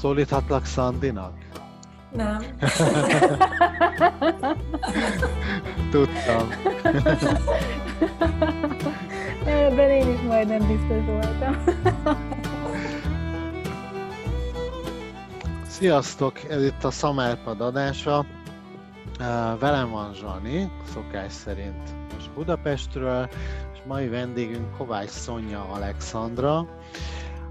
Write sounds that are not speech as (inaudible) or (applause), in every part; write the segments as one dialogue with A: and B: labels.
A: Szólíthatlak Szandinak?
B: Nem. (laughs)
A: Tudtam.
C: Ebben én is majdnem biztos voltam. (laughs)
A: Sziasztok! Ez itt a Szamerpad adása. Velem van Zsani, szokás szerint most Budapestről, és mai vendégünk Kovács Szonya Alexandra,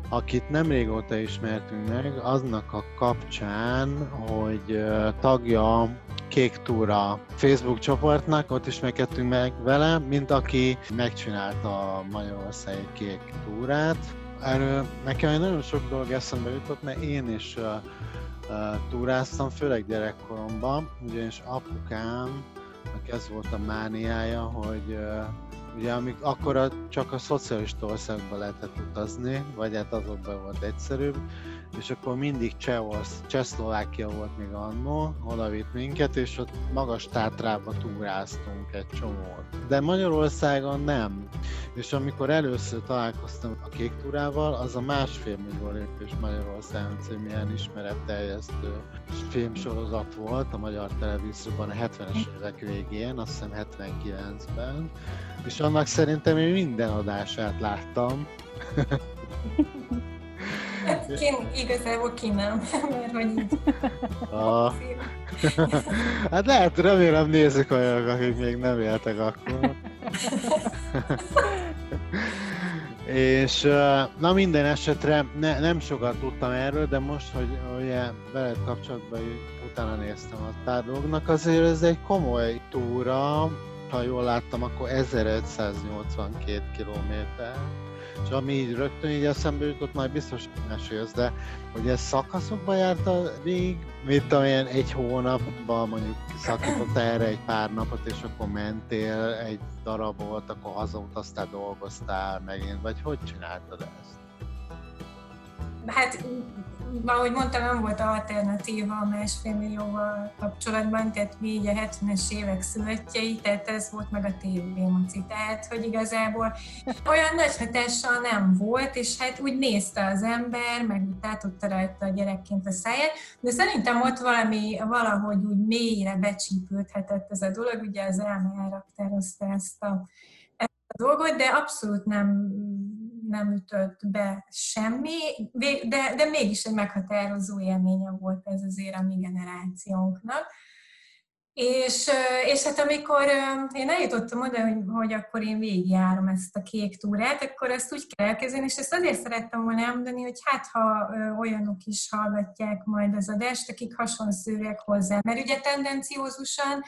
A: akit nem régóta ismertünk meg, aznak a kapcsán, hogy tagja Kék Túra Facebook csoportnak, ott ismerkedtünk meg vele, mint aki megcsinálta a Magyarországi Kék Túrát. Erről nekem egy nagyon sok dolog eszembe jutott, mert én is uh, uh, túráztam, főleg gyerekkoromban, ugyanis apukám, ez volt a mániája, hogy Ugye amik akkor csak a szocialista országban lehetett utazni, vagy hát azokban volt egyszerűbb, és akkor mindig Csehorsz, Csehszlovákia volt még annó, oda vitt minket, és ott magas tátrába túráztunk egy csomót. De Magyarországon nem. És amikor először találkoztam a kék túrával, az a másfél millió lépés Magyarországon című ilyen ismeretteljesztő filmsorozat volt a magyar televízióban a 70-es évek végén, azt hiszem 79-ben, és annak szerintem én minden adását láttam. (laughs)
B: Ki, igazából ki nem, (laughs) mert hogy így.
A: A... (laughs) hát lehet, remélem nézik olyanok, akik még nem éltek akkor. És na minden esetre ne, nem sokat tudtam erről, de most, hogy ugye veled kapcsolatban utána néztem a pár dolognak, azért ez egy komoly túra, ha jól láttam, akkor 1182 kilométer. És ami így rögtön így eszembe jutott, majd biztos mesélsz, de hogy ez szakaszokban járta végig, mit amilyen egy hónapban mondjuk szakított erre egy pár napot, és akkor mentél egy darabot, akkor hazautaztál, dolgoztál megint, vagy hogy csináltad ezt?
B: Hát ahogy mondtam, nem volt alternatíva a másfél millióval kapcsolatban, tehát mi így a 70-es évek születjei, tehát ez volt meg a TV moci. Tehát, hogy igazából olyan nagy hatással nem volt, és hát úgy nézte az ember, meg tátotta rajta a gyerekként a száját, de szerintem ott valami, valahogy úgy mélyre becsípődhetett ez a dolog, ugye az elme elraktározta ezt a, ezt a dolgot, de abszolút nem nem ütött be semmi, de, de mégis egy meghatározó élménye volt ez azért a mi generációnknak. És, és hát amikor én eljutottam oda, hogy, hogy akkor én végigjárom ezt a kék túrát, akkor ezt úgy kell elkezdeni, és ezt azért szerettem volna elmondani, hogy hát ha olyanok is hallgatják majd az adást, akik hasonszőek hozzá, mert ugye tendenciózusan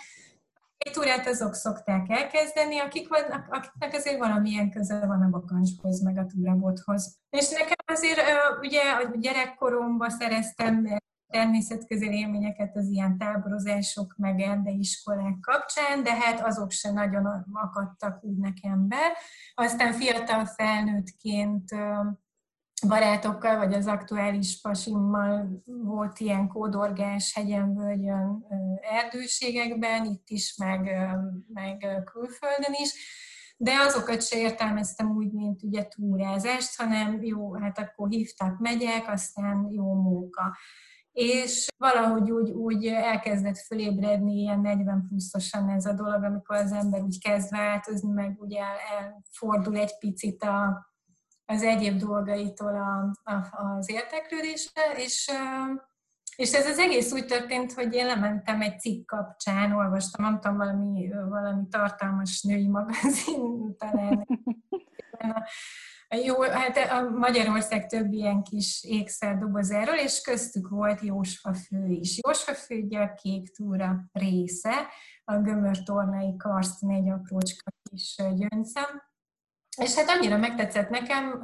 B: egy túrát azok szokták elkezdeni, akik vannak, akiknek azért valamilyen köze van a bakancshoz, meg a túrabothoz. És nekem azért ugye a gyerekkoromban szereztem természetközeli élményeket az ilyen táborozások, meg iskolák kapcsán, de hát azok se nagyon akadtak úgy nekem be. Aztán fiatal felnőttként barátokkal, vagy az aktuális pasimmal volt ilyen kódorgás hegyen, völgyön, erdőségekben, itt is, meg, meg külföldön is, de azokat se értelmeztem úgy, mint ugye túrázást, hanem jó, hát akkor hívtak megyek, aztán jó móka. És valahogy úgy, úgy elkezdett fölébredni ilyen 40 pluszosan ez a dolog, amikor az ember úgy kezd változni, meg ugye elfordul egy picit a, az egyéb dolgaitól a, a, az érteklődésre, és, és ez az egész úgy történt, hogy én lementem egy cikk kapcsán, olvastam, nem tudom, valami, valami tartalmas női magazin talán. Jó, hát a Magyarország több ilyen kis ékszerdobozáról, és köztük volt Jósfa fő is. Jósfa fő ugye a kék túra része, a gömörtornai karszt négy aprócska kis gyöngyszem, és hát annyira megtetszett nekem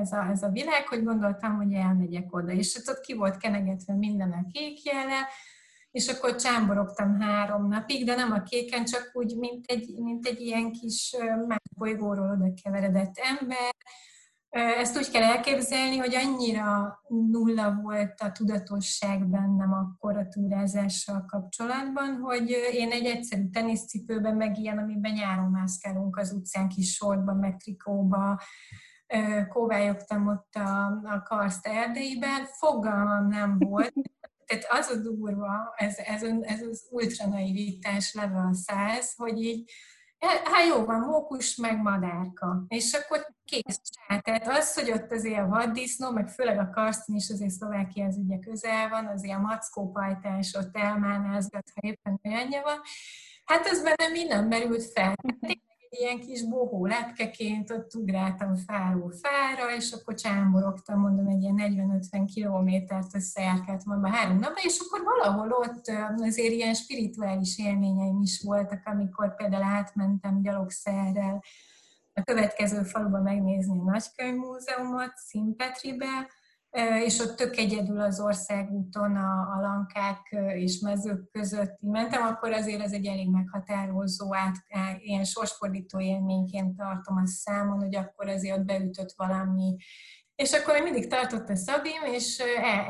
B: ez a, ez a világ, hogy gondoltam, hogy elmegyek oda. És hát ott ki volt kenegetve minden a kékjele, és akkor csámborogtam három napig, de nem a kéken, csak úgy, mint egy, mint egy ilyen kis más bolygóról oda keveredett ember, ezt úgy kell elképzelni, hogy annyira nulla volt a tudatosság bennem akkor a túrázással kapcsolatban, hogy én egy egyszerű teniszcipőben, meg ilyen, amiben nyáron mászkálunk az utcán kis sortban, meg trikóba, kóvályogtam ott a, a karszt erdeiben, fogalmam nem volt. Tehát az a durva, ez, ez, ez az ultranaivitás level 100, hogy így hát jó van, mókus, meg madárka. És akkor kész. Tehát az, hogy ott azért a vaddisznó, meg főleg a karsztin is azért Szlovákia az ugye közel van, azért a mackópajtás ott elmánázgat, ha éppen olyanja van, hát ez bennem mi nem merült fel. Hát ilyen kis bohó lepkeként ott ugráltam fáról fára, és akkor csámborogtam, mondom, egy ilyen 40-50 kilométert összejárkált mondva három napban, és akkor valahol ott azért ilyen spirituális élményeim is voltak, amikor például átmentem gyalogszerrel a következő faluba megnézni a Nagykönyvmúzeumot, Színpetribe, és ott tök egyedül az országúton a, a lankák és mezők között mentem, akkor azért ez egy elég meghatározó, át, ilyen sorsfordító élményként tartom a számon, hogy akkor azért ott beütött valami. És akkor mindig tartott a szabim, és el,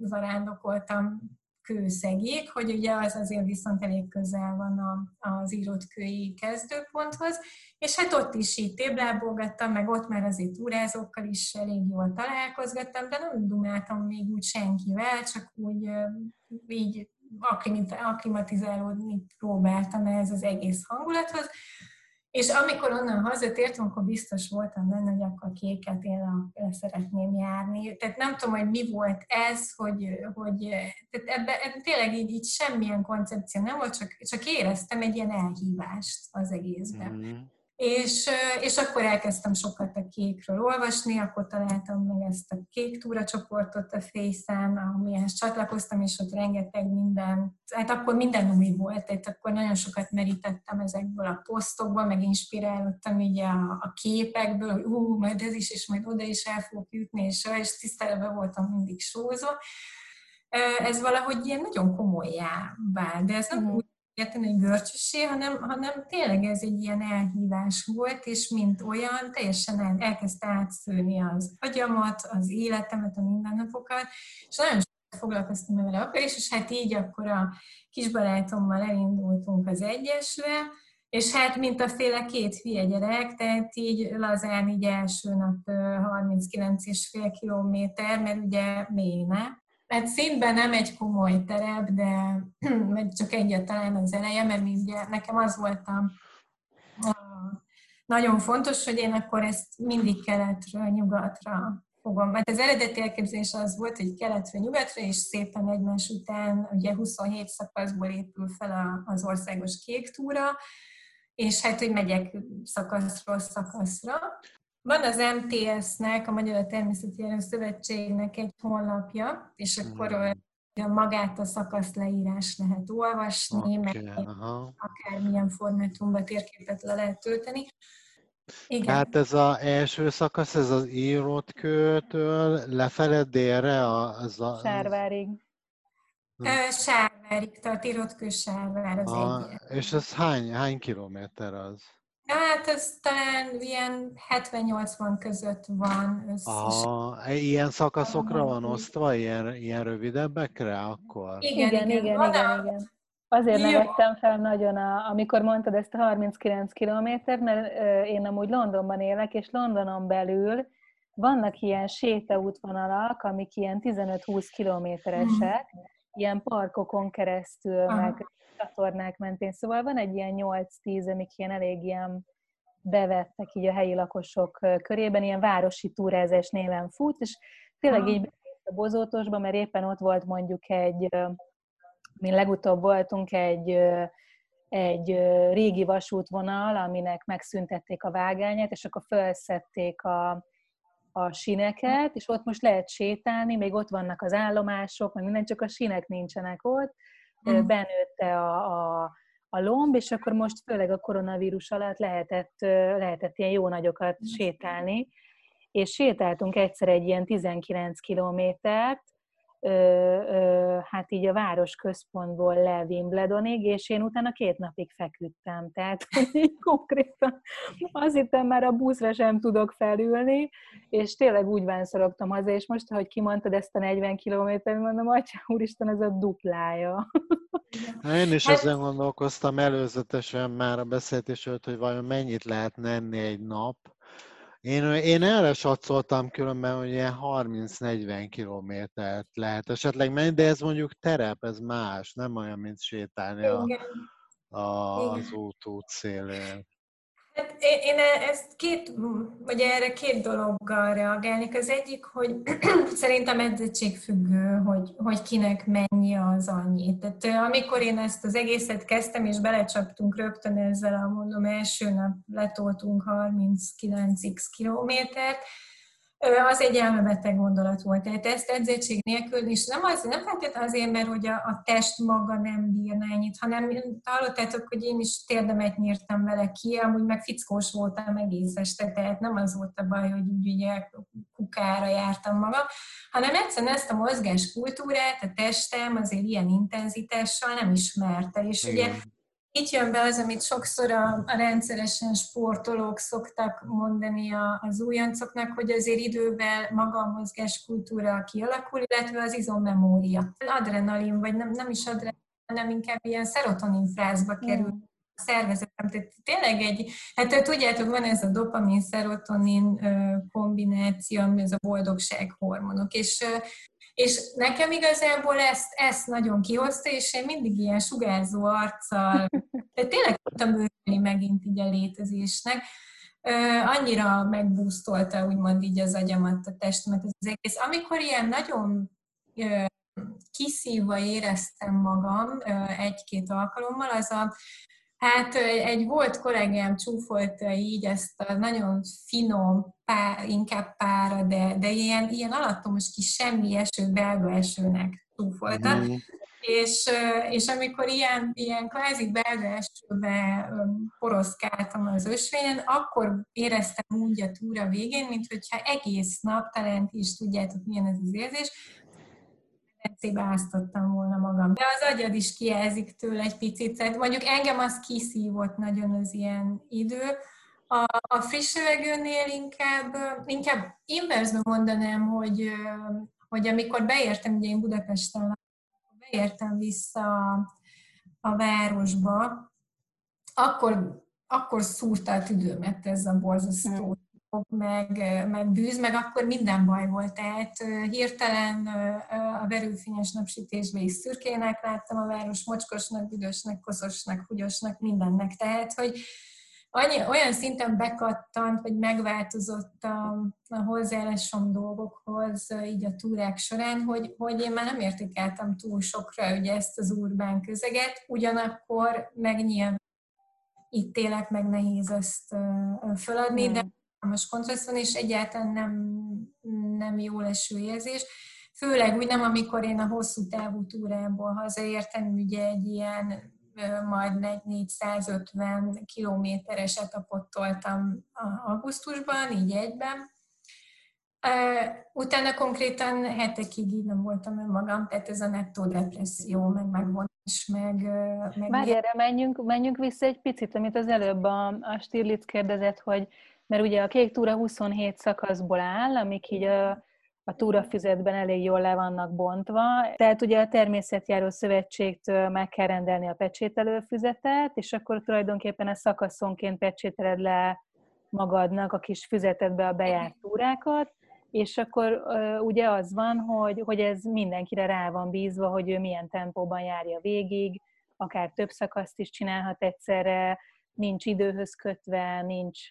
B: elzarándokoltam kőszegék, hogy ugye az azért viszont elég közel van a, az írott kői kezdőponthoz, és hát ott is így téblábolgattam, meg ott már azért túrázókkal is elég jól találkozgattam, de nem dumáltam még úgy senkivel, csak úgy így aklimatizálódni próbáltam ez az egész hangulathoz. És amikor onnan hazatértem, akkor biztos voltam benne, hogy akkor kéket én le szeretném járni. Tehát nem tudom, hogy mi volt ez, hogy, hogy tehát ebbe, ebbe tényleg így, így semmilyen koncepció nem volt, csak, csak éreztem egy ilyen elhívást az egészben. Mm-hmm. És, és akkor elkezdtem sokat a kékről olvasni, akkor találtam meg ezt a kék túra csoportot a Face-en, amihez csatlakoztam, és ott rengeteg minden, hát akkor minden új volt, tehát akkor nagyon sokat merítettem ezekből a posztokból, meg inspirálódtam így a, a képekből, hogy ú, majd ez is, és majd oda is el fogok jutni, és, és tisztelve voltam mindig sózó. Ez valahogy ilyen nagyon komolyá vált, de ez nem mm. úgy érteni, hogy görcsösé, hanem, hanem tényleg ez egy ilyen elhívás volt, és mint olyan teljesen el, elkezdte átszőni az agyamat, az életemet, a mindennapokat, és nagyon sokat foglalkoztam vele akkor is, és hát így akkor a kisbarátommal elindultunk az egyesre, és hát mint a féle két hülye gyerek, tehát így lazán így első nap 39,5 kilométer, mert ugye mélyne, mert szintben nem egy komoly terep, de (clears throat) csak egyáltalán az eleje, mert ugye nekem az volt a, a nagyon fontos, hogy én akkor ezt mindig keletről nyugatra fogom. Mert az eredeti elképzelés az volt, hogy keletről nyugatra, és szépen egymás után, ugye 27 szakaszból épül fel az országos kék túra, és hát, hogy megyek szakaszról szakaszra. Van az MTS-nek, a Magyar Természeti Erő Szövetségnek egy honlapja, és akkor hmm. magát a szakasz leírás lehet olvasni, okay, meg aha. akármilyen formátumban térképet le lehet tölteni.
A: Igen. Hát ez az első szakasz, ez az írott kőtől lefele délre? Az a,
C: Sárvárig.
B: Sárvárig, tehát írott kő Sárvár az a, egy.
A: És ez hány, hány kilométer az?
B: Hát ez talán ilyen 70-80 között van.
A: Aha, ilyen szakaszokra van osztva, ilyen, ilyen rövidebbekre akkor?
C: Igen, igen, igen, igen, igen, igen. Azért nevettem fel nagyon, a, amikor mondtad ezt a 39 kilométert, mert ö, én amúgy Londonban élek, és Londonon belül vannak ilyen sétaútvonalak, amik ilyen 15-20 kilométeresek, hmm. ilyen parkokon keresztül, Aha. meg csatornák mentén. Szóval van egy ilyen 8-10, amik ilyen elég ilyen bevettek így a helyi lakosok körében, ilyen városi túrázás néven fut, és tényleg így a bozótosba, mert éppen ott volt mondjuk egy, mi legutóbb voltunk egy, egy régi vasútvonal, aminek megszüntették a vágányát, és akkor felszették a, a sineket, és ott most lehet sétálni, még ott vannak az állomások, meg minden, csak a sinek nincsenek ott, mm. benőtte a, a, a lomb, és akkor most főleg a koronavírus alatt lehetett, lehetett ilyen jó nagyokat sétálni, és sétáltunk egyszer egy ilyen 19 kilométert, ö, ö, hát így a város központból le Wimbledonig, és én utána két napig feküdtem, tehát (laughs) így konkrétan azt hittem már a buszra sem tudok felülni, és tényleg úgy vánszorogtam haza, és most, ahogy kimondtad ezt a 40 kilométert, mondom, atya úristen, ez a duplája. (laughs)
A: Én is hát... ezen gondolkoztam előzetesen már a beszélgetés előtt, hogy vajon mennyit lehet menni egy nap, Én, én erre satszoltam különben, hogy ilyen 30-40 kilométert lehet esetleg menni, de ez mondjuk terep, ez más, nem olyan, mint sétálni a, a, az út, út szélén.
B: Hát én, ezt két, vagy erre két dologgal reagálnék. Az egyik, hogy (clears throat) szerintem edzettségfüggő, hogy, hogy kinek mennyi az annyi. Tehát amikor én ezt az egészet kezdtem, és belecsaptunk rögtön ezzel a mondom, első nap letoltunk 39x kilométert, az egy elmebeteg gondolat volt. Tehát ezt edzettség nélkül, és nem, az, nem feltétlenül azért, mert hogy a, a test maga nem bírna ennyit, hanem hallottátok, hogy én is térdemet nyírtam vele ki, amúgy meg fickós voltam egész este, tehát nem az volt a baj, hogy úgy ugye kukára jártam magam, hanem egyszerűen ezt a mozgás kultúrát a testem azért ilyen intenzitással nem ismerte, és Igen. ugye itt jön be az, amit sokszor a, a rendszeresen sportolók szoktak mondani a, az újoncoknak, hogy azért idővel maga a mozgáskultúra kialakul, illetve az izommemória. Adrenalin, vagy nem, nem is adrenalin, hanem inkább ilyen szerotonin frázba kerül mm. a szervezetem. Tehát tényleg egy, hát tudjátok, van ez a dopamin-szerotonin kombináció, ami ez a boldogság hormonok, és és nekem igazából ezt, ezt nagyon kihozta, és én mindig ilyen sugárzó arccal, (laughs) de tényleg tudtam örülni megint így a létezésnek. Annyira megbúztolta úgymond így az agyamat, a testemet az egész. Amikor ilyen nagyon kiszívva éreztem magam egy-két alkalommal, az a Hát egy volt kollégám csúfolta így ezt a nagyon finom, pár, inkább pára, de, de ilyen, ilyen alattomos kis semmi eső, belga esőnek csúfolta. Mm. És, és amikor ilyen, ilyen kvázi belga esőbe poroszkáltam az ösvényen, akkor éreztem úgy a túra végén, mint hogyha egész nap, talán is tudjátok, milyen ez az érzés, medencébe áztattam volna magam. De az agyad is kijelzik tőle egy picit. Tehát mondjuk engem az kiszívott nagyon az ilyen idő. A, a friss levegőnél inkább, inkább inverzben mondanám, hogy, hogy amikor beértem, ugye én Budapesten beértem vissza a, a városba, akkor, akkor szúrta a tüdőmet ez a borzasztó hmm meg, meg bűz, meg akkor minden baj volt. Tehát hirtelen a verőfényes napsütésben is szürkének láttam a város, mocskosnak, büdösnek, koszosnak, húgyosnak, mindennek. Tehát, hogy annyi, olyan szinten bekattant, vagy megváltozott a, a hozzáállásom dolgokhoz így a túrák során, hogy, hogy én már nem értékeltem túl sokra ugye ezt az urbán közeget, ugyanakkor meg nyilván itt élek, meg nehéz ezt föladni, de most kontraszt van, és egyáltalán nem, nem jó leső érzés. Főleg úgy nem, amikor én a hosszú távú túrából hazaértem, ugye egy ilyen majd 450 kilométeres etapot toltam augusztusban, így egyben. Utána konkrétan hetekig így nem voltam önmagam, tehát ez a nettó depresszió, meg megvonás, meg...
C: meg Várj, erre menjünk, menjünk vissza egy picit, amit az előbb a, a Stirlitz kérdezett, hogy mert ugye a kék túra 27 szakaszból áll, amik így a, a túrafüzetben elég jól le vannak bontva. Tehát ugye a Természetjáró Szövetségtől meg kell rendelni a pecsételő és akkor tulajdonképpen a szakaszonként pecsételed le magadnak a kis füzetedbe a bejárt túrákat, és akkor ugye az van, hogy, hogy ez mindenkire rá van bízva, hogy ő milyen tempóban járja végig, akár több szakaszt is csinálhat egyszerre, nincs időhöz kötve, nincs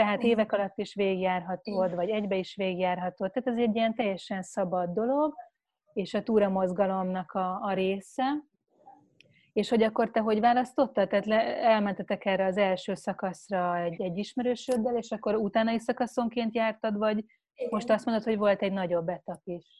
C: tehát évek alatt is végigjárhatod, vagy egybe is végigjárhatod. Tehát ez egy ilyen teljesen szabad dolog, és a túramozgalomnak a, a része. És hogy akkor te hogy választottad? Tehát le, elmentetek erre az első szakaszra egy, egy ismerősöddel, és akkor utána is szakaszonként jártad, vagy most azt mondod, hogy volt egy nagyobb etap is?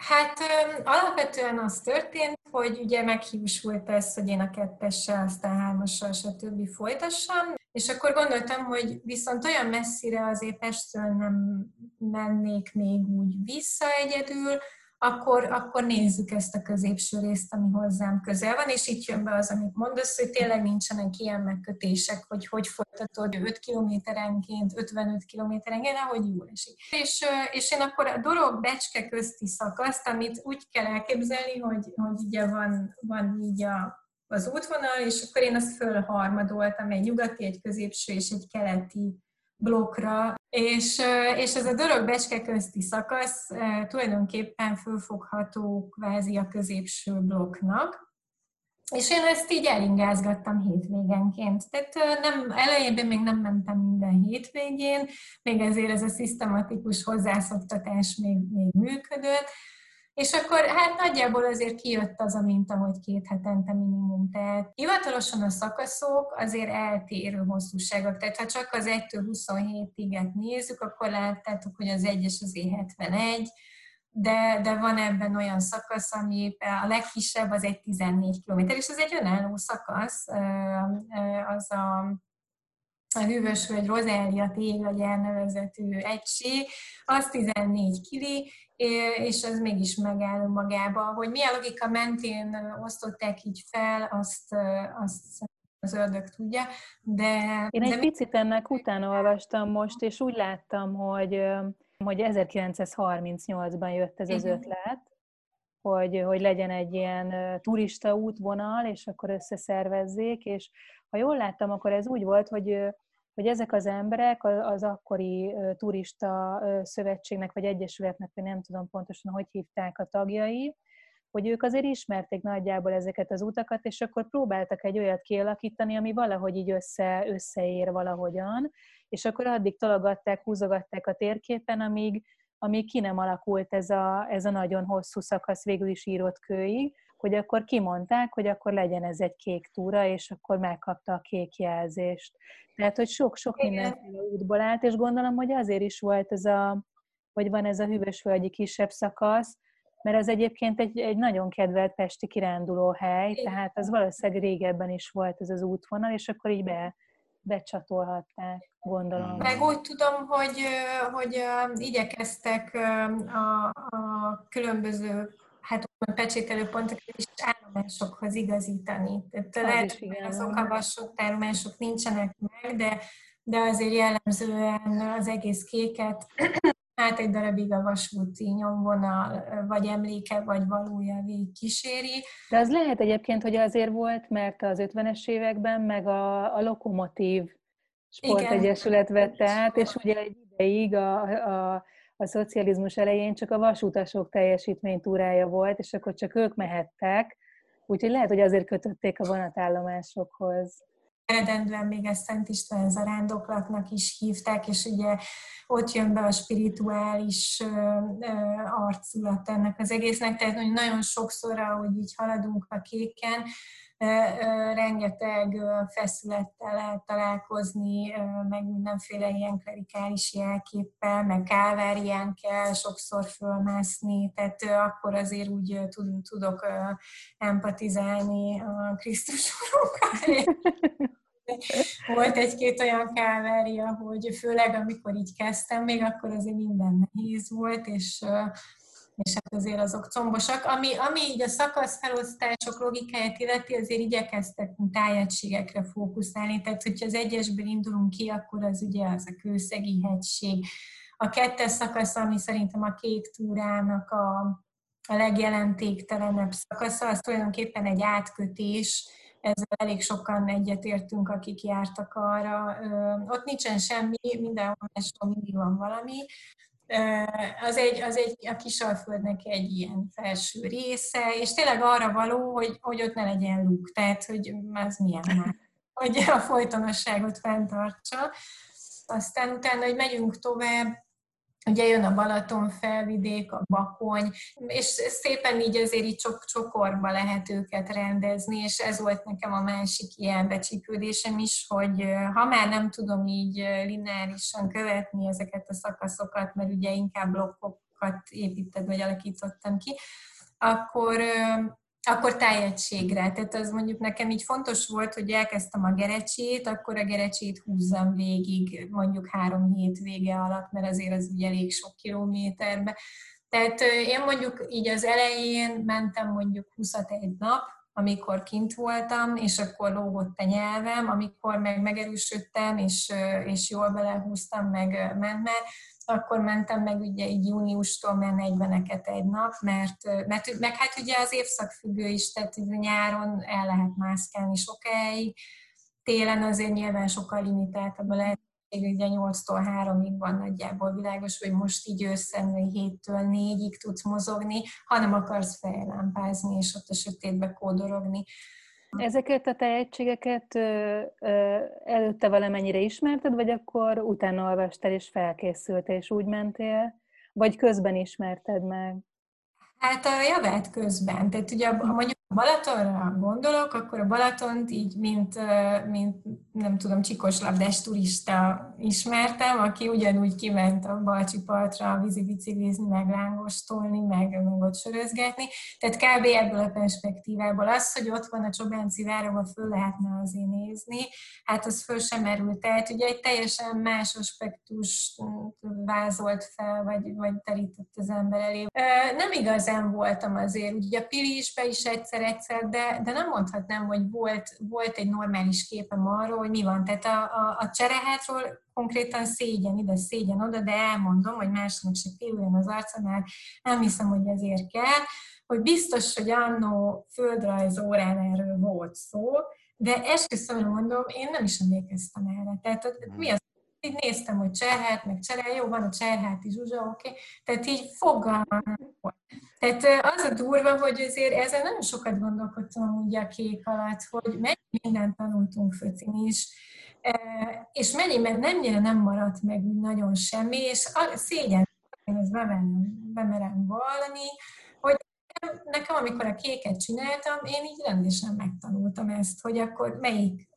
B: Hát alapvetően az történt, hogy ugye meghiúsult ez, hogy én a kettessel, aztán hármassal, stb. folytassam, és akkor gondoltam, hogy viszont olyan messzire azért Pestről nem mennék még úgy vissza egyedül, akkor, akkor nézzük ezt a középső részt, ami hozzám közel van, és itt jön be az, amit mondasz, hogy tényleg nincsenek ilyen megkötések, hogy hogy folytatod 5 kilométerenként, 55 kilométerenként, ahogy jól esik. És, és én akkor a dolog becske közti szakaszt, amit úgy kell elképzelni, hogy, hogy ugye van, van így a, az útvonal, és akkor én azt fölharmadoltam, egy nyugati, egy középső és egy keleti blokkra, és, és ez a dorog-becske közti szakasz tulajdonképpen fölfogható kvázi a középső blokknak, és én ezt így elingázgattam hétvégenként. Tehát nem, elejében még nem mentem minden hétvégén, még ezért ez a szisztematikus hozzászoktatás még, még működött, és akkor hát nagyjából azért kijött az a minta, hogy két hetente minimum. Tehát hivatalosan a szakaszok azért eltérő hosszúságok. Tehát ha csak az 1-27-iget nézzük, akkor láttátok, hogy az egyes azért 71, de, de van ebben olyan szakasz, ami a legkisebb az egy 14 km, és ez egy önálló szakasz, az a a hűvös vagy Rozália téglagy elnevezetű egység, az 14 kili, és ez mégis megáll magába. Hogy milyen logika mentén osztották így fel, azt, azt az ördög tudja, de...
C: Én egy
B: de
C: picit ennek utána olvastam most, és úgy láttam, hogy, hogy 1938-ban jött ez az ötlet, hogy, hogy legyen egy ilyen turista útvonal, és akkor összeszervezzék, és ha jól láttam, akkor ez úgy volt, hogy, hogy ezek az emberek az akkori turista szövetségnek, vagy egyesületnek, vagy nem tudom pontosan, hogy hívták a tagjai, hogy ők azért ismerték nagyjából ezeket az utakat, és akkor próbáltak egy olyat kialakítani, ami valahogy így össze, összeér valahogyan, és akkor addig tologatták, húzogatták a térképen, amíg, amíg ki nem alakult ez a, ez a nagyon hosszú szakasz végül is írott kőig, hogy akkor kimondták, hogy akkor legyen ez egy kék túra, és akkor megkapta a kék jelzést. Tehát, hogy sok-sok mindenféle útból állt, és gondolom, hogy azért is volt ez a, hogy van ez a hűvösvölgyi kisebb szakasz, mert ez egyébként egy, egy nagyon kedvelt pesti kiránduló hely, tehát az valószínűleg régebben is volt ez az útvonal, és akkor így be, becsatolhatták, gondolom.
B: Meg úgy tudom, hogy, hogy igyekeztek a, a különböző hát pecsételő pontokat is állomásokhoz igazítani. Tehát az lehet, hogy azok a vasok állomások nincsenek meg, de, de azért jellemzően az egész kéket (clears throat) hát egy darabig a vasúti nyomvonal, vagy emléke, vagy valója végig kíséri.
C: De az lehet egyébként, hogy azért volt, mert az 50-es években meg a, a Lokomotív Sportegyesület vette át, és ugye egy ideig a, a a szocializmus elején csak a vasutasok teljesítménytúrája volt, és akkor csak ők mehettek, úgyhogy lehet, hogy azért kötötték a vonatállomásokhoz.
B: Eredendően még ezt Szent István zarándoklatnak is hívták, és ugye ott jön be a spirituális arculat ennek az egésznek, tehát nagyon sokszor, ahogy így haladunk a kéken, rengeteg feszülettel lehet találkozni, meg mindenféle ilyen klerikális jelképpel, meg kávárián kell sokszor fölmászni, tehát akkor azért úgy tudok empatizálni a Krisztus. Volt egy-két olyan kávária, hogy főleg amikor így kezdtem, még akkor azért minden nehéz volt, és és hát azért azok combosak. Ami, ami így a szakaszfelosztások logikáját illeti, azért igyekeztek tájegységekre fókuszálni, tehát hogyha az egyesből indulunk ki, akkor az ugye az a kőszegi hegység. A kettes szakasz, ami szerintem a kék túrának a, a legjelentéktelenebb szakasza, az tulajdonképpen egy átkötés, ezzel elég sokan egyetértünk, akik jártak arra. Ott nincsen semmi, mindenhol mindig van valami, az egy, az egy a kisalföldnek egy ilyen felső része, és tényleg arra való, hogy, hogy ott ne legyen luk, tehát hogy az milyen már, (laughs) hogy a folytonosságot fenntartsa. Aztán utána, hogy megyünk tovább, Ugye jön a Balaton felvidék, a Bakony, és szépen így azért így csok csokorba lehet őket rendezni, és ez volt nekem a másik ilyen becsípődésem is, hogy ha már nem tudom így lineárisan követni ezeket a szakaszokat, mert ugye inkább blokkokat építed, vagy alakítottam ki, akkor akkor tájegységre. Tehát az mondjuk nekem így fontos volt, hogy elkezdtem a gerecsét, akkor a gerecsét húzzam végig mondjuk három hét vége alatt, mert azért az ugye elég sok kilométerbe. Tehát én mondjuk így az elején mentem mondjuk 21 nap, amikor kint voltam, és akkor lógott a nyelvem, amikor meg megerősödtem, és, és jól belehúztam, meg ment, mert akkor mentem meg ugye így júniustól mert 40-eket egy nap, mert, mert meg hát ugye az évszak függő is, tehát nyáron el lehet mászkálni sokáig, télen azért nyilván sokkal limitáltabb lehet ugye 8-tól 3-ig van nagyjából világos, hogy most így ősszel 7-től 4-ig tudsz mozogni, hanem akarsz fejlámpázni, és ott a sötétbe kódorogni.
C: Ezeket a tehetségeket előtte valamennyire ismerted, vagy akkor utána olvastál és felkészültél, és úgy mentél, vagy közben ismerted meg?
B: Hát a javát közben. Tehát ugye mondjuk Balatonra gondolok, akkor a Balatont így, mint, mint nem tudom, csikos turista ismertem, aki ugyanúgy kiment a Balcsi partra vízibiciklizni, meg lángostolni, meg, meg ott sörözgetni. Tehát kb. ebből a perspektívából az, hogy ott van a Csobánci várava, föl lehetne azért nézni, hát az föl sem merült. Tehát ugye egy teljesen más aspektus vázolt fel, vagy, vagy terített az ember elé. Nem igazán voltam azért, ugye a Pilisbe is egyszer-egyszer, de, de nem mondhatnám, hogy volt, volt egy normális képem arról, hogy mi van. Tehát a, a, a cserehátról konkrétan szégyen ide, szégyen oda, de elmondom, hogy másnak se kévüljön az arcánál, nem hiszem, hogy ezért kell, hogy biztos, hogy annó földrajz órán erről volt szó, de esküszöm, mondom, én nem is emlékeztem erre. Tehát mi az így néztem, hogy cserhát, meg cserhát, jó, van a cserháti zsuzsa, oké. Okay. Tehát így fogalmam volt. Tehát az a durva, hogy azért ezzel nagyon sokat gondolkodtam ugye a kék alatt, hogy mennyi mindent tanultunk föcin is, és mennyi, mert nem nem maradt meg nagyon semmi, és szégyen, én ezt bemerem, bemerem vallani, hogy nekem, amikor a kéket csináltam, én így rendesen megtanultam ezt, hogy akkor melyik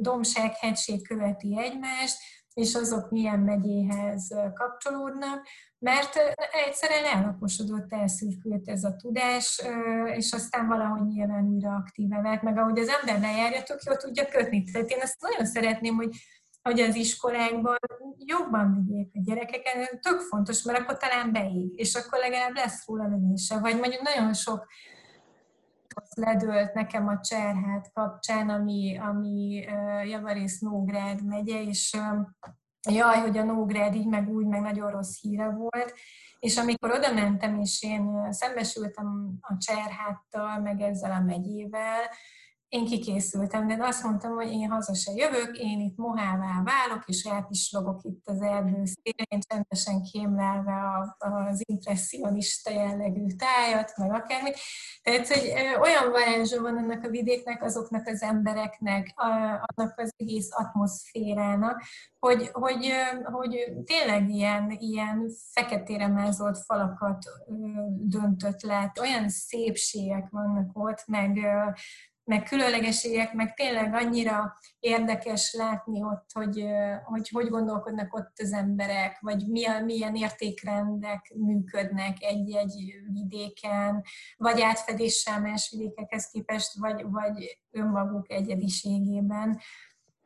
B: domság, hegység követi egymást, és azok milyen megyéhez kapcsolódnak, mert egyszerűen ellaposodott, elszürkült ez a tudás, és aztán valahogy nyilván újra aktíve vált, meg ahogy az ember lejárja, tök jól tudja kötni. Tehát én azt nagyon szeretném, hogy hogy az iskolákban jobban vigyék a gyerekeket, tök fontos, mert akkor talán beég, és akkor legalább lesz róla lövése. Vagy mondjuk nagyon sok ledőlt nekem a Cserhát kapcsán, ami, ami Javarész Nógrád megye, és jaj, hogy a Nógrád így meg úgy, meg nagyon rossz híre volt, és amikor oda mentem, és én szembesültem a Cserháttal, meg ezzel a megyével, én kikészültem, de azt mondtam, hogy én haza se jövök, én itt mohává válok, és elpislogok itt az erdő szélén, csendesen kémlelve az impressionista jellegű tájat, meg akármit. Tehát, hogy olyan varázsa van ennek a vidéknek, azoknak az embereknek, annak az egész atmoszférának, hogy, hogy, hogy tényleg ilyen, ilyen feketére mázolt falakat döntött le, olyan szépségek vannak ott, meg meg különlegességek, meg tényleg annyira érdekes látni ott, hogy hogy, hogy gondolkodnak ott az emberek, vagy milyen, milyen értékrendek működnek egy-egy vidéken, vagy átfedéssel más vidékekhez képest, vagy, vagy önmaguk egyediségében.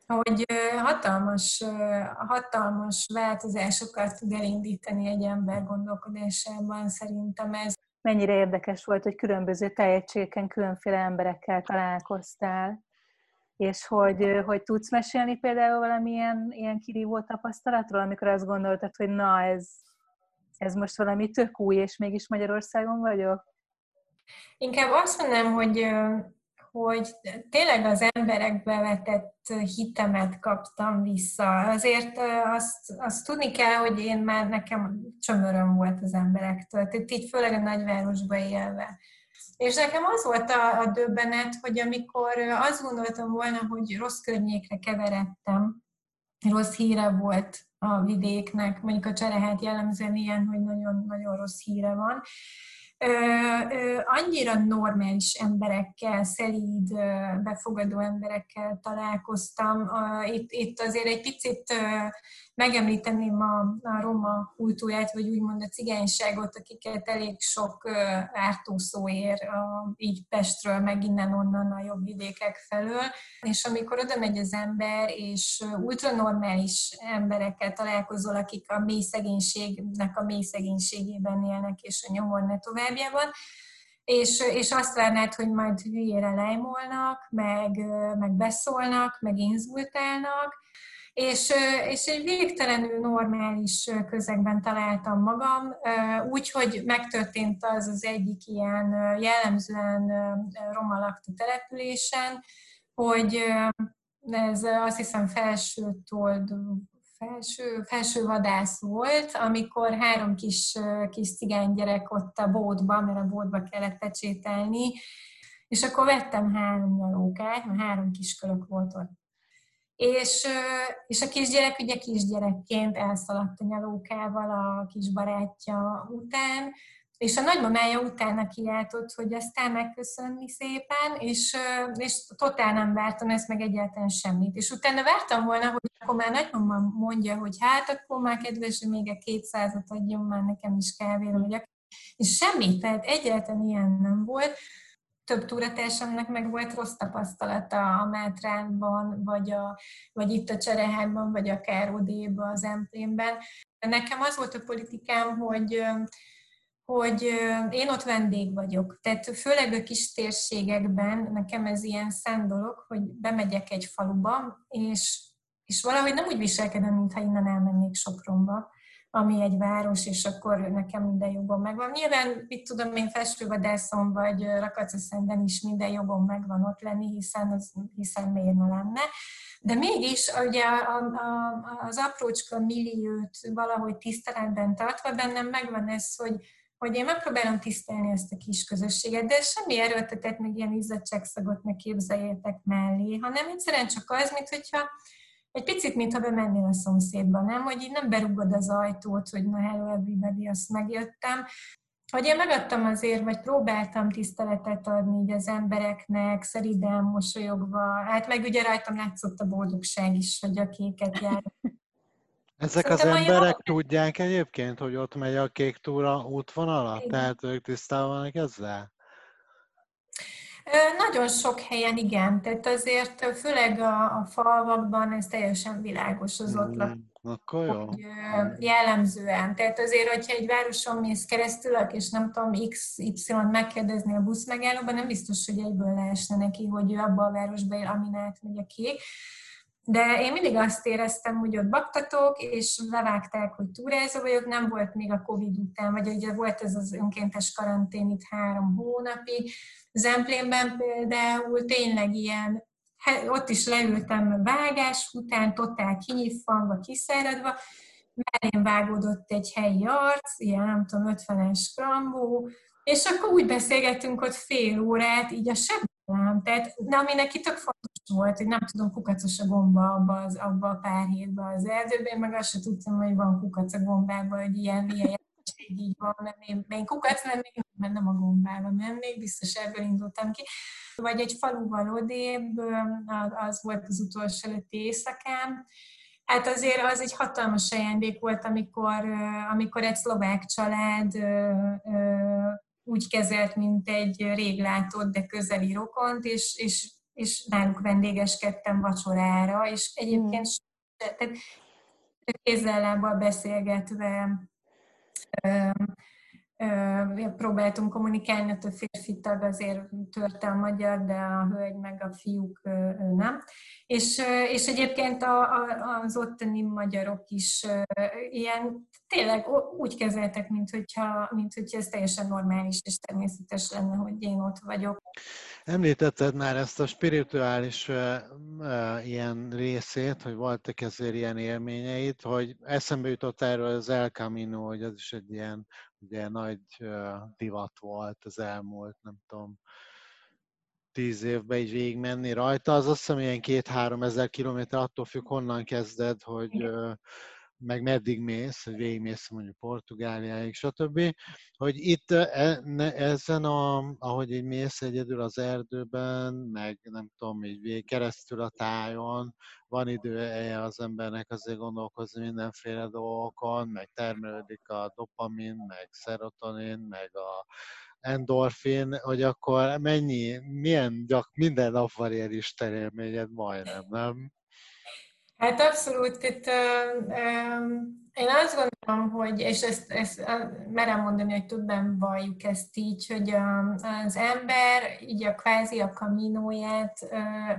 B: Hogy hatalmas, hatalmas változásokat tud elindítani egy ember gondolkodásában, szerintem ez
C: mennyire érdekes volt, hogy különböző tehetségeken különféle emberekkel találkoztál, és hogy, hogy tudsz mesélni például valamilyen ilyen kirívó tapasztalatról, amikor azt gondoltad, hogy na, ez, ez most valami tök új, és mégis Magyarországon vagyok?
B: Inkább azt mondom, hogy hogy tényleg az emberekbe vetett hitemet kaptam vissza. Azért azt, azt tudni kell, hogy én már nekem csömöröm volt az emberektől, tehát így főleg a nagyvárosba élve. És nekem az volt a, a döbbenet, hogy amikor azt gondoltam volna, hogy rossz környékre keveredtem, rossz híre volt a vidéknek, mondjuk a cserehát jellemzően ilyen, hogy nagyon-nagyon rossz híre van, annyira normális emberekkel, szelíd, befogadó emberekkel találkoztam. Itt, itt azért egy picit megemlíteném a, a roma kultúrát, vagy úgymond a cigányságot, akiket elég sok ártó szó ér, így Pestről, meg innen-onnan a jobb vidékek felől. És amikor oda megy az ember, és ultranormális emberekkel találkozol, akik a mély szegénységnek a mély szegénységében élnek, és a nyomor ne továbbjában, és, és azt várnád, hogy majd hülyére lejmolnak, meg, meg beszólnak, meg inzultálnak, és, és egy végtelenül normális közegben találtam magam, úgy, hogy megtörtént az az egyik ilyen jellemzően roma lakta településen, hogy ez azt hiszem felső felső, felső vadász volt, amikor három kis, kis gyerek ott a bótban, mert a bótba kellett pecsételni, és akkor vettem három nyalókát, mert három kiskörök volt ott. És, és a kisgyerek ugye kisgyerekként elszaladt a nyalókával a kis barátja után, és a nagymamája utána kiáltott, hogy aztán megköszönni szépen, és, és totál nem vártam ezt meg egyáltalán semmit. És utána vártam volna, hogy akkor már nagymama mondja, hogy hát akkor már kedves, még a kétszázat adjon már nekem is kávéra, vagy és semmi, tehát egyáltalán ilyen nem volt. Több túratársamnak meg volt rossz tapasztalata a Mátránban, vagy, a, vagy itt a Cserehányban, vagy akár odéba, az Emplénben. Nekem az volt a politikám, hogy hogy én ott vendég vagyok. Tehát főleg a kis térségekben nekem ez ilyen szent dolog, hogy bemegyek egy faluba, és, és valahogy nem úgy viselkedem, mintha innen elmennék Sopronba, ami egy város, és akkor nekem minden jobban megvan. Nyilván, mit tudom én, festővadászom vagy Rakacaszenden is minden jobban megvan ott lenni, hiszen, az, hiszen miért ne lenne. De mégis ugye a, az aprócska milliót valahogy tiszteletben tartva bennem megvan ez, hogy, hogy én megpróbálom tisztelni ezt a kis közösséget, de semmi erőltetett, meg ilyen izzadságszagot ne képzeljétek mellé, hanem egyszerűen csak az, mint hogyha egy picit, mintha bemennél a szomszédba, nem? Hogy így nem berugod az ajtót, hogy na hello everybody, azt megjöttem, hogy én megadtam azért, vagy próbáltam tiszteletet adni így az embereknek, szeriden, mosolyogva, hát meg ugye rajtam látszott a boldogság is, hogy a kéket jár.
A: Ezek Szerintem az emberek jó... tudják egyébként, hogy ott megy a kék túra útvonala? Igen. Tehát ők tisztában vannak ezzel?
B: Nagyon sok helyen igen, tehát azért főleg a, a falvakban ez teljesen világos az ott mm,
A: Akkor jó. Hogy,
B: jellemzően. Tehát azért, hogyha egy városon mész keresztül, és nem tudom, XY megkérdezni a buszmegállóban, nem biztos, hogy egyből leesne neki, hogy ő abba a városba él, amin átmegy a kék. De én mindig azt éreztem, hogy ott baktatok, és levágták, hogy túrázó vagyok, nem volt még a Covid után, vagy ugye volt ez az önkéntes karantén itt három hónapig. Zemplénben például tényleg ilyen, ott is leültem vágás után, totál kinyitva, kiszáradva, mellém vágódott egy helyi arc, ilyen nem tudom, 50-es krambó, és akkor úgy beszélgettünk ott fél órát, így a sebben, tehát, de ami neki tök fontos volt, hogy nem tudom, kukacos a gomba abba, az, abba a pár hétben az erdőben, meg azt sem tudtam, hogy van kukac a gombában, hogy ilyen, ilyen jelenség így van, mert én, én kukac lennék, mert nem a gombába mennék, biztos ebből indultam ki. Vagy egy faluval odébb, az volt az utolsó előtti éjszakám, Hát azért az egy hatalmas ajándék volt, amikor, amikor egy szlovák család úgy kezelt, mint egy rég látott, de közeli rokont, és, és és náluk vendégeskedtem vacsorára, és egyébként mm. tehát kézzel beszélgetve próbáltunk kommunikálni, a férfi tag azért törte a magyar, de a hölgy meg a fiúk nem. És, és egyébként a, a, az ottani magyarok is ilyen tényleg úgy kezeltek, mint hogyha, mint hogyha ez teljesen normális és természetes lenne, hogy én ott vagyok.
A: Említetted már ezt a spirituális uh, uh, ilyen részét, hogy voltak ezért ilyen élményeid, hogy eszembe jutott erről az El Camino, hogy ez is egy ilyen ugye nagy uh, divat volt az elmúlt, nem tudom, tíz évben így végigmenni rajta, az azt hiszem ilyen két-három ezer kilométer, attól függ, honnan kezded, hogy uh, meg meddig mész, hogy végigmész mondjuk Portugáliáig, stb. Hogy itt e, ezen, a, ahogy így mész egyedül az erdőben, meg nem tudom, így végig keresztül a tájon, van idője az embernek azért gondolkozni mindenféle dolgokon, meg termelődik a dopamin, meg serotonin, meg a endorfin, hogy akkor mennyi, milyen gyak, minden nap van ilyen istenélményed majdnem, nem?
B: Hát abszolút, itt uh, um, én azt gondolom, hogy, és ezt, ezt merem mondani, hogy tudnám valljuk ezt így, hogy a, az ember így a kvázi a kaminóját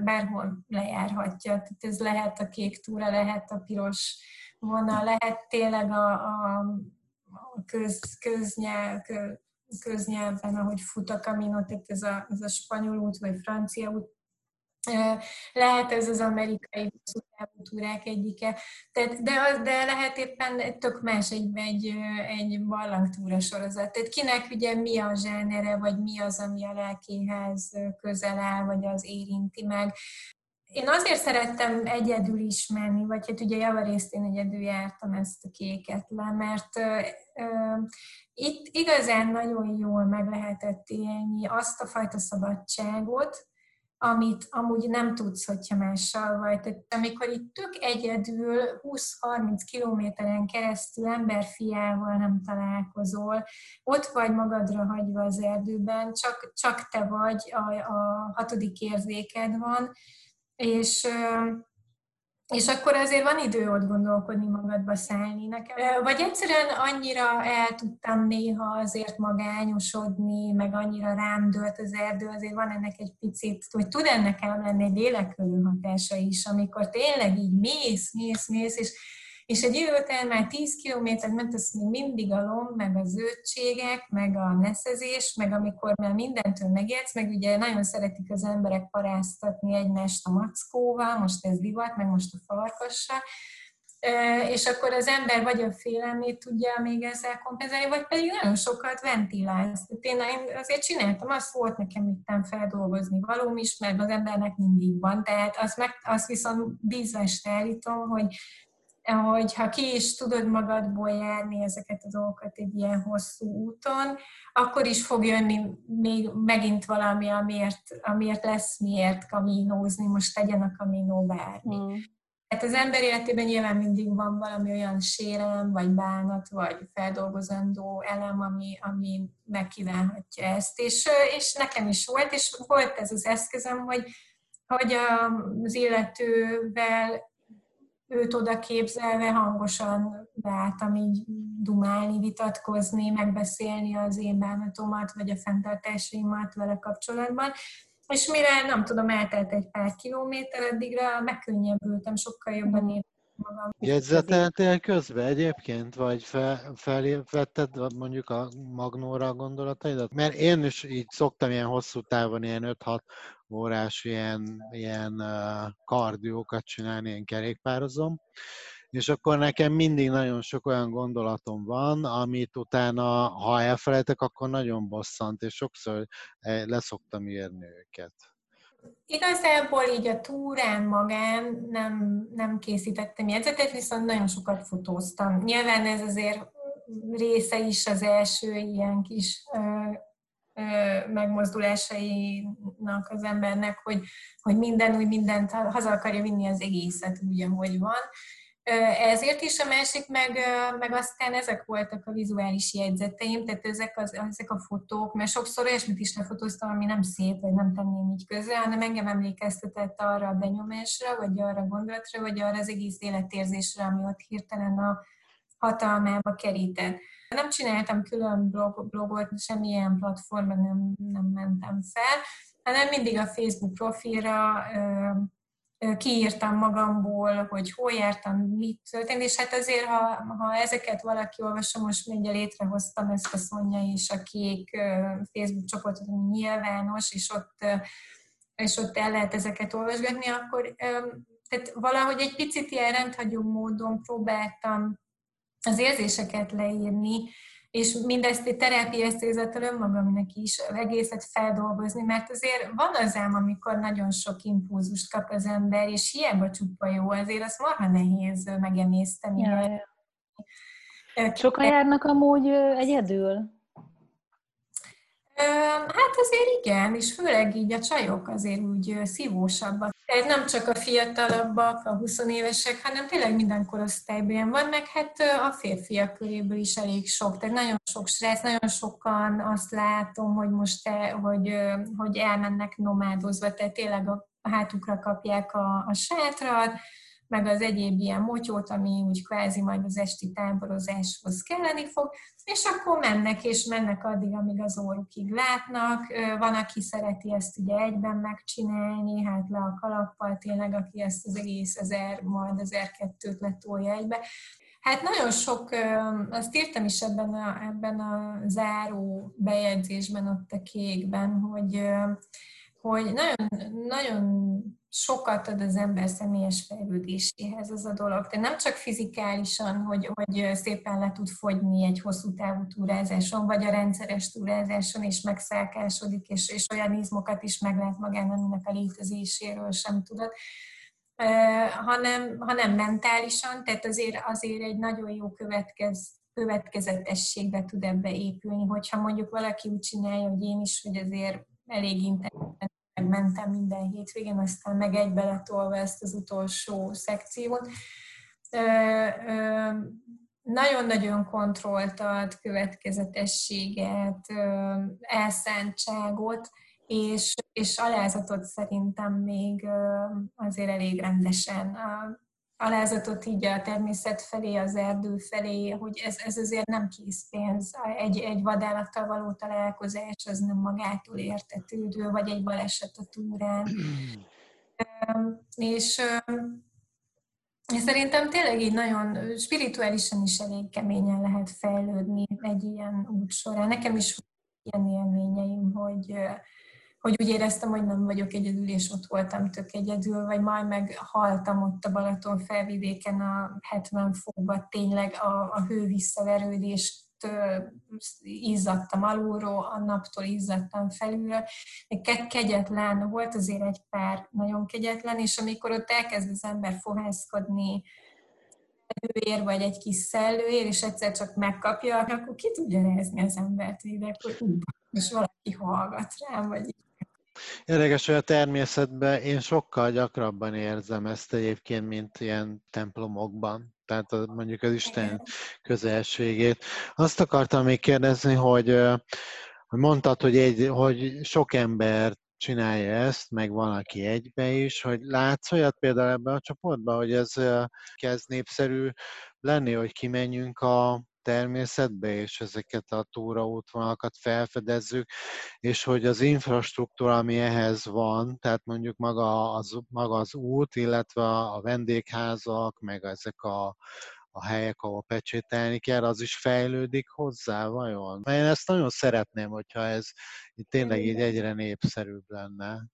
B: bárhol lejárhatja. Tehát ez lehet a kék túra, lehet a piros vonal, lehet tényleg a, a, köz, köznyelv, köznyelven, ahogy fut a kamino, tehát ez a, ez a spanyol út vagy francia út, lehet ez az amerikai hosszú túrák egyike, tehát, de, az, de lehet éppen tök más egy, egy, egy barlangtúra sorozat. Tehát kinek ugye mi a zsánere, vagy mi az, ami a lelkéhez közel áll, vagy az érinti meg. Én azért szerettem egyedül is menni, vagy hát ugye javarészt én egyedül jártam ezt a kéket le, mert uh, itt igazán nagyon jól meg lehetett élni azt a fajta szabadságot, amit amúgy nem tudsz, hogyha mással vagy. Tehát amikor itt tök egyedül 20-30 kilométeren keresztül emberfiával nem találkozol, ott vagy magadra hagyva az erdőben, csak, csak te vagy, a, a hatodik érzéked van, és és akkor azért van idő ott gondolkodni magadba szállni nekem. Vagy egyszerűen annyira el tudtam néha azért magányosodni, meg annyira rám dölt az erdő, azért van ennek egy picit, hogy tud ennek el lenni egy lélekölő hatása is, amikor tényleg így mész, mész, mész, és és egy idő után már 10 kilométert ment, az még mindig a lomb, meg a zöldségek, meg a neszezés, meg amikor már mindentől megértsz, meg ugye nagyon szeretik az emberek paráztatni egymást a mackóval, most ez divat, meg most a farkassal, és akkor az ember vagy a félelmét tudja még ezzel kompenzálni, vagy pedig nagyon sokat ventilálsz. Én azért csináltam, azt volt nekem itt feldolgozni valóm is, mert az embernek mindig van, tehát azt, meg, azt viszont bízvest állítom, hogy hogy ha ki is tudod magadból járni ezeket a dolgokat egy ilyen hosszú úton, akkor is fog jönni még megint valami, amiért, amiért lesz miért kaminózni, most tegyen a kaminó bármi. Mm. Hát az ember életében nyilván mindig van valami olyan sérelem, vagy bánat, vagy feldolgozandó elem, ami, ami megkívánhatja ezt. És, és nekem is volt, és volt ez az eszközöm, hogy, hogy az illetővel őt oda képzelve hangosan láttam így dumálni, vitatkozni, megbeszélni az én bánatomat, vagy a fenntartásaimat vele kapcsolatban. És mire, nem tudom, eltelt egy pár kilométer, addigra megkönnyebbültem, sokkal jobban értem magam.
A: Jegyzeteltél közben egyébként, vagy fel, felvetted mondjuk a Magnóra a gondolataidat? Mert én is így szoktam ilyen hosszú távon, ilyen 5-6 órás ilyen, ilyen uh, kardiókat csinálni, ilyen kerékpározom, és akkor nekem mindig nagyon sok olyan gondolatom van, amit utána, ha elfelejtek, akkor nagyon bosszant, és sokszor eh, leszoktam írni őket.
B: Igazából így a túrán magán nem, nem készítettem jegyzetet, viszont nagyon sokat fotóztam. Nyilván ez azért része is az első ilyen kis megmozdulásainak az embernek, hogy, hogy minden úgy mindent haza akarja vinni az egészet úgy, ahogy van. Ezért is a másik, meg, meg aztán ezek voltak a vizuális jegyzeteim, tehát ezek, az, ezek a fotók, mert sokszor olyasmit is lefotóztam, ami nem szép, vagy nem tenném így közre, hanem engem emlékeztetett arra a benyomásra, vagy arra a gondolatra, vagy arra az egész életérzésre, ami ott hirtelen a hatalmába kerített. Nem csináltam külön blog, blogot, semmilyen platformon nem, nem mentem fel, hanem mindig a Facebook profilra kiírtam magamból, hogy hol jártam, mit történt, és hát azért, ha, ha ezeket valaki olvassa, most még létrehoztam ezt a Szonya és a Kék Facebook csoportot, ami nyilvános, és ott, és ott el lehet ezeket olvasgatni, akkor tehát valahogy egy picit ilyen rendhagyó módon próbáltam az érzéseket leírni, és mindezt egy terápia célzattal önmagamnak is egészet feldolgozni, mert azért van az ám, amikor nagyon sok impulzust kap az ember, és hiába csupa jó, azért az marha nehéz megemészteni. Ja,
C: ja. Sokan járnak amúgy egyedül?
B: Hát azért igen, és főleg így a csajok azért úgy szívósabbak. Tehát nem csak a fiatalabbak, a 20 évesek, hanem tényleg minden korosztályban van, meg hát a férfiak köréből is elég sok. Tehát nagyon sok stressz, nagyon sokan azt látom, hogy most e, hogy, hogy elmennek nomádozva, tehát tényleg a hátukra kapják a, a sátrat, meg az egyéb ilyen motyót, ami úgy kvázi majd az esti táborozáshoz kelleni fog, és akkor mennek, és mennek addig, amíg az órukig látnak. Van, aki szereti ezt ugye egyben megcsinálni, hát le a kalappal tényleg, aki ezt az egész ezer, majd ezer kettőt letolja egybe. Hát nagyon sok, azt írtam is ebben a, ebben a záró bejegyzésben ott a kékben, hogy hogy nagyon, nagyon sokat ad az ember személyes fejlődéséhez az a dolog. De nem csak fizikálisan, hogy, hogy szépen le tud fogyni egy hosszú távú túrázáson, vagy a rendszeres túrázáson, és megszálkásodik, és, és olyan izmokat is meglát magán, aminek a létezéséről sem tudod, hanem, hanem mentálisan, tehát azért, azért egy nagyon jó következ, következetességbe tud ebbe épülni, hogyha mondjuk valaki úgy csinálja, hogy én is, hogy azért elég intenzíven mentem minden hétvégén, aztán meg egybe letolva ezt az utolsó szekciót. Nagyon-nagyon kontrollt ad, következetességet, elszántságot, és, és alázatot szerintem még azért elég rendesen alázatot így a természet felé, az erdő felé, hogy ez, ez azért nem készpénz. Egy, egy vadállattal való találkozás az nem magától értetődő, vagy egy baleset a túrán. és szerintem tényleg így nagyon spirituálisan is elég keményen lehet fejlődni egy ilyen út során. Nekem is ilyen élményeim, hogy, hogy úgy éreztem, hogy nem vagyok egyedül, és ott voltam tök egyedül, vagy majd meg haltam ott a Balaton felvidéken a 70 fokban, tényleg a, a hő visszaverődést izzadtam alulról, a naptól izzadtam felülről. Kegyetlen, volt azért egy pár nagyon kegyetlen, és amikor ott elkezd az ember fohászkodni, előér, vagy egy kis szellőér, és egyszer csak megkapja, akkor ki tudja nézni az embert ide, hogy és valaki hallgat rám, vagy
A: Érdekes, hogy a természetben én sokkal gyakrabban érzem ezt egyébként, mint ilyen templomokban, tehát mondjuk az Isten közelségét. Azt akartam még kérdezni, hogy, hogy mondtad, hogy, egy, hogy sok ember csinálja ezt, meg van, aki egybe is, hogy látsz olyat például ebben a csoportban, hogy ez kezd népszerű lenni, hogy kimenjünk a természetbe, és ezeket a túraútvonalakat felfedezzük, és hogy az infrastruktúra, ami ehhez van, tehát mondjuk maga az, maga az út, illetve a vendégházak, meg ezek a, a helyek, ahol pecsételni kell, az is fejlődik hozzá, vajon? Mert én ezt nagyon szeretném, hogyha ez tényleg így egyre népszerűbb lenne.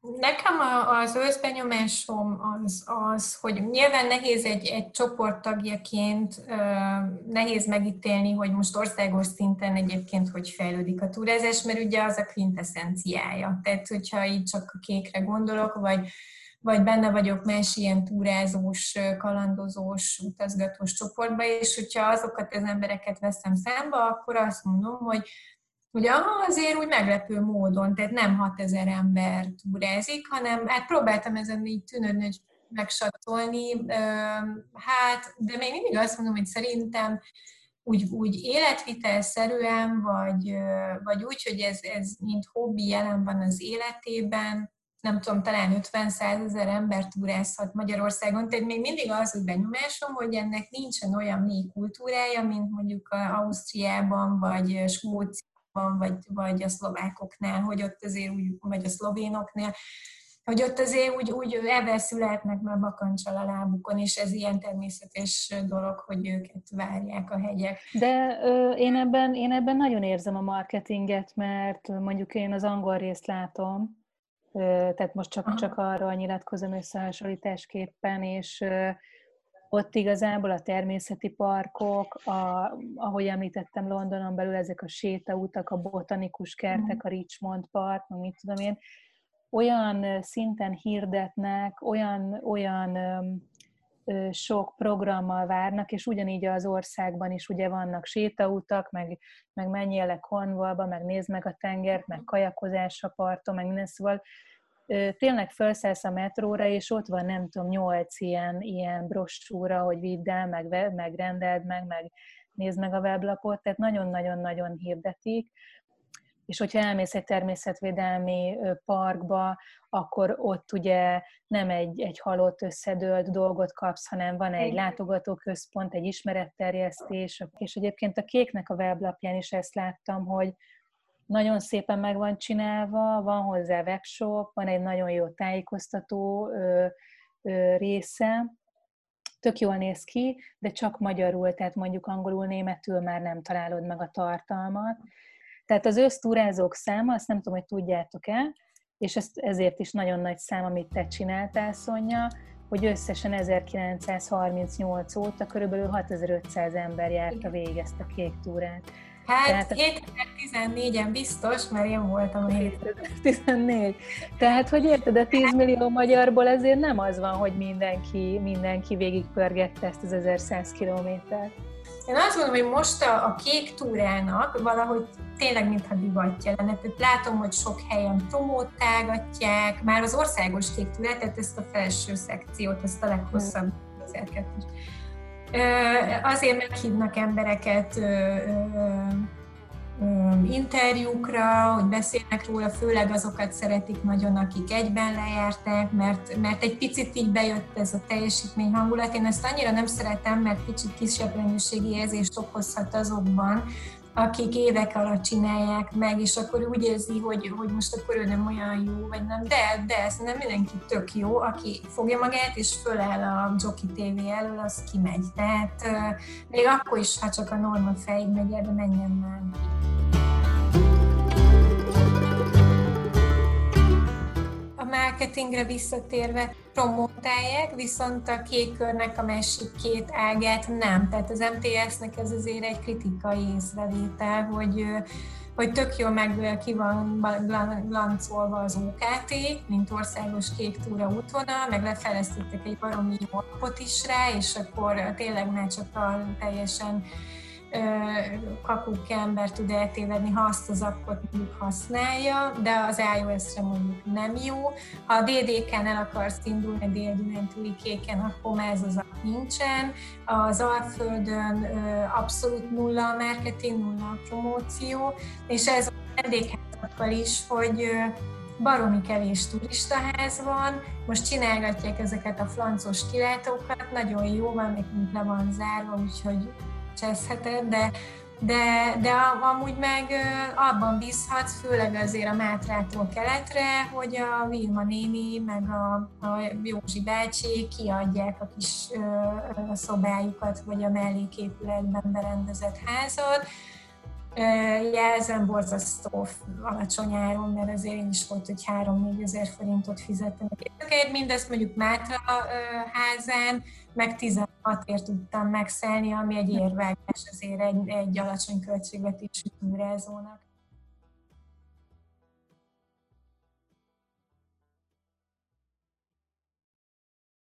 B: Nekem az összbenyomásom az, az, hogy nyilván nehéz egy, egy csoport tagjaként nehéz megítélni, hogy most országos szinten egyébként hogy fejlődik a túrázás, mert ugye az a quintessenciája. Tehát, hogyha így csak a kékre gondolok, vagy, vagy benne vagyok más ilyen túrázós, kalandozós, utazgatós csoportba, és hogyha azokat az embereket veszem számba, akkor azt mondom, hogy Ugye azért úgy meglepő módon, tehát nem 6000 ember túrázik, hanem hát próbáltam ezen így tűnődni, hogy megsatolni, hát, de még mindig azt mondom, hogy szerintem úgy, úgy életvitelszerűen, vagy, vagy úgy, hogy ez, ez mint hobbi jelen van az életében, nem tudom, talán 50 ezer ember túrázhat Magyarországon, tehát még mindig az hogy benyomásom, hogy ennek nincsen olyan mély kultúrája, mint mondjuk Ausztriában, vagy Skóciában, van, vagy, vagy a szlovákoknál, hogy ott azért úgy, vagy a szlovénoknál, hogy ott azért úgy, úgy elveszületnek már bakancsal a lábukon, és ez ilyen természetes dolog, hogy őket várják a hegyek.
C: De ö, én, ebben, én ebben nagyon érzem a marketinget, mert mondjuk én az angol részt látom, ö, tehát most csak, csak arról nyilatkozom összehasonlításképpen, és ö, ott igazából a természeti parkok, a, ahogy említettem Londonon belül, ezek a sétautak, a botanikus kertek, a Richmond Park, meg mit tudom én, olyan szinten hirdetnek, olyan, olyan ö, sok programmal várnak, és ugyanígy az országban is ugye vannak sétautak, meg, meg menjél le Cornwallba, meg nézd meg a tengert, meg kajakozás a parton, meg minden, szóval tényleg felszállsz a metróra, és ott van nem tudom, nyolc ilyen, ilyen brossúra, hogy vidd el, meg, meg rendeld meg, meg nézd meg a weblapot, tehát nagyon-nagyon-nagyon hirdetik. És hogyha elmész egy természetvédelmi parkba, akkor ott ugye nem egy, egy halott, összedőlt dolgot kapsz, hanem van egy látogatóközpont, egy ismeretterjesztés, és egyébként a kéknek a weblapján is ezt láttam, hogy, nagyon szépen meg van csinálva, van hozzá webshop, van egy nagyon jó tájékoztató ö, ö, része, tök jól néz ki, de csak magyarul, tehát mondjuk angolul, németül már nem találod meg a tartalmat. Tehát az össztúrázók száma, azt nem tudom, hogy tudjátok-e, és ez, ezért is nagyon nagy szám, amit te csináltál, Szonya, hogy összesen 1938 óta körülbelül 6500 ember járta végig ezt a kék túrát.
B: Hát Tehát, 2014-en biztos, mert én voltam a
C: 2014. (laughs) Tehát, hogy érted, a 10 millió magyarból ezért nem az van, hogy mindenki, mindenki végigpörgette ezt az 1100 kilométert.
B: Én azt mondom, hogy most a, a kék túrának valahogy tényleg mintha divatja lenne. Tehát látom, hogy sok helyen promótálgatják, már az országos kék túrát, tehát ezt a felső szekciót, ezt a leghosszabb 2002 Azért meghívnak embereket interjúkra, hogy beszélnek róla, főleg azokat szeretik nagyon, akik egyben lejárták, mert, mert egy picit így bejött ez a teljesítmény hangulat. Én ezt annyira nem szeretem, mert kicsit kisebb minőségi érzést okozhat azokban, akik évek alatt csinálják meg, és akkor úgy érzi, hogy, hogy most akkor ő nem olyan jó, vagy nem, de, de ez nem mindenki tök jó, aki fogja magát, és föláll a Jockey TV elől, az kimegy. Tehát még akkor is, ha csak a norma fejig megy, de menjen már. Marketingre visszatérve promotálják, viszont a kék körnek a másik két ágát nem. Tehát az MTS-nek ez azért egy kritikai észrevétel, hogy hogy tök jól meg ki van glancolva az OKT, mint országos kék túra útvonal, meg lefejlesztettek egy baromi alapot is rá, és akkor tényleg már csak a teljesen kakuk ember tud eltévedni, ha azt az appot mondjuk használja, de az iOS-re mondjuk nem jó. Ha a DDK-n el akarsz indulni a dél kéken, akkor már ez az app nincsen. Az Alföldön abszolút nulla a marketing, nulla a promóció, és ez a vendégházakkal is, hogy baromi kevés turistaház van, most csinálgatják ezeket a flancos kilátókat, nagyon jó van, még le van zárva, úgyhogy cseszheted, de, de, de amúgy meg abban bízhatsz, főleg azért a Mátrától keletre, hogy a Vilma néni meg a, a Józsi bácsi kiadják a kis ö, szobájukat, vagy a melléképületben berendezett házat, Jelzem borzasztó alacsony áron, mert azért én is volt, hogy 3-4 ezer forintot fizettem. Mindezt mondjuk Mátra házán, meg 16ért tudtam megszelni, ami egy érvágás azért egy, egy alacsony költségvetésű túrázónak.